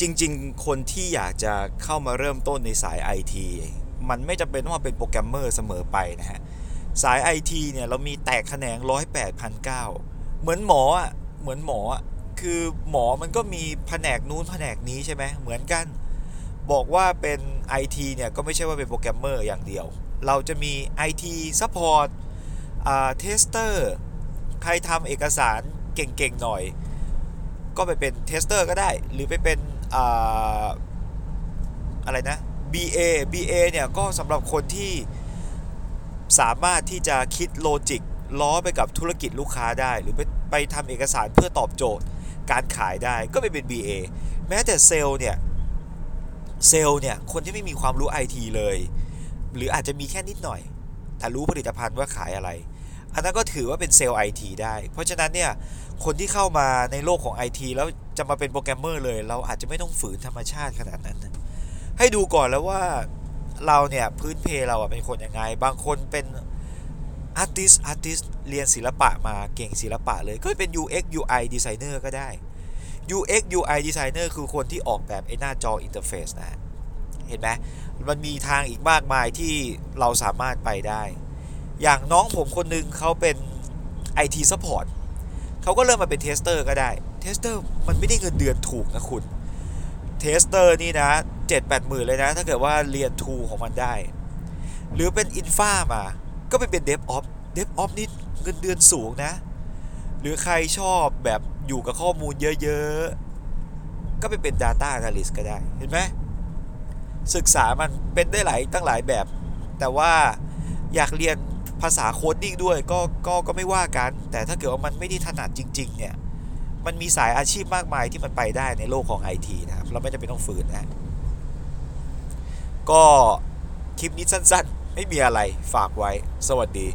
จริง ๆ คนที่อยากจะเข้ามาเริ่มต้นในสาย IT มันไม่จำเป็นต้องมาเป็นโปรแกรมเมอร์เสมอไปนะฮะ สาย IT เนี่ยเรามีแตกแขนงร้อยแปดพันเก้าเหมือนหมออะเหมือนหมออะคือหมอมันก็มีแผนกนู้นแผนกนี้ใช่ไหมเหมือนกัน บอกว่าเป็น IT เนี่ยก็ไม่ใช่ว่าเป็นโปรแกรมเมอร์อย่างเดียว เราจะมี IT Support อ่า Tester ใครทำเอกสารเก่งๆหน่อย ก็ไปเป็น tester ก็ได้ หรือไปเป็น อะไรนะ BA BA เนี่ยก็สำหรับคนที่สามารถที่จะคิด logic ล้อไปกับธุรกิจลูกค้าได้ หรือไปไปทำเอกสารเพื่อตอบโจทย์การขายได้ก็ไปเป็น BA แม้แต่เซลล์เนี่ยเซลล์เนี่ยคนที่ไม่มีความรู้ IT เลย หรืออาจจะมีแค่นิดหน่อย แต่รู้ผลิตภัณฑ์ว่าขายอะไร อันนั้นก็ถือว่าเป็นเซลล์ IT ได้ เพราะฉะนั้นเนี่ยคนที่เข้ามาในโลกของ IT แล้วจะมาเป็นโปรแกรมเมอร์เลย เราอาจจะไม่ต้องฝืนธรรมชาติขนาดนั้น ให้ดูก่อนแล้วว่าเราเนี่ยพื้นเพเราเป็นคนยังไง บางคนเป็น artist artist เรียนศิลปะมาเก่งศิลปะเลย ก็เป็น UX UI designer ก็ได้ UX UI designer คือคนที่ออกแบบไอ้หน้าจอ interface นะ เห็นไหมมันมีทางอีกมากมายที่เราสามารถไปได้ อย่างน้องผมคนหนึงเขาเป็น IT support เขาก็เริ่มมาเป็น tester ก็ได้ tester มันไม่ได้เงินเดือนถูกนะคุณ tester นี่นะเจ็ดแปดหมื่นเลยนะ ถ้าเกิดว่าเรียน tool ของมันได้ หรือเป็น infra มา ก็ไปเป็น DevOps DevOps นี่เงินเดือนสูงนะ หรือใครชอบแบบอยู่กับข้อมูลเยอะๆ ก็ไปเป็น Data Analyst ก็ได้ เห็นไหมศึกษามันเป็นได้หลายตั้งหลายแบบ แต่ว่าอยากเรียน ภาษา coding ด้วยก็ก็ก็ไม่ว่ากัน แต่ถ้าเกิดว่ามันไม่ได้ถนัดจริง ๆ เนี่ย มันมีสายอาชีพมากมายที่มันไปได้ในโลกของไอทีนะครับ เราไม่จำเป็นต้องฝืนนะ ก็คลิปนี้สั้น ๆ ไม่มีอะไรฝากไว้ สวัสดี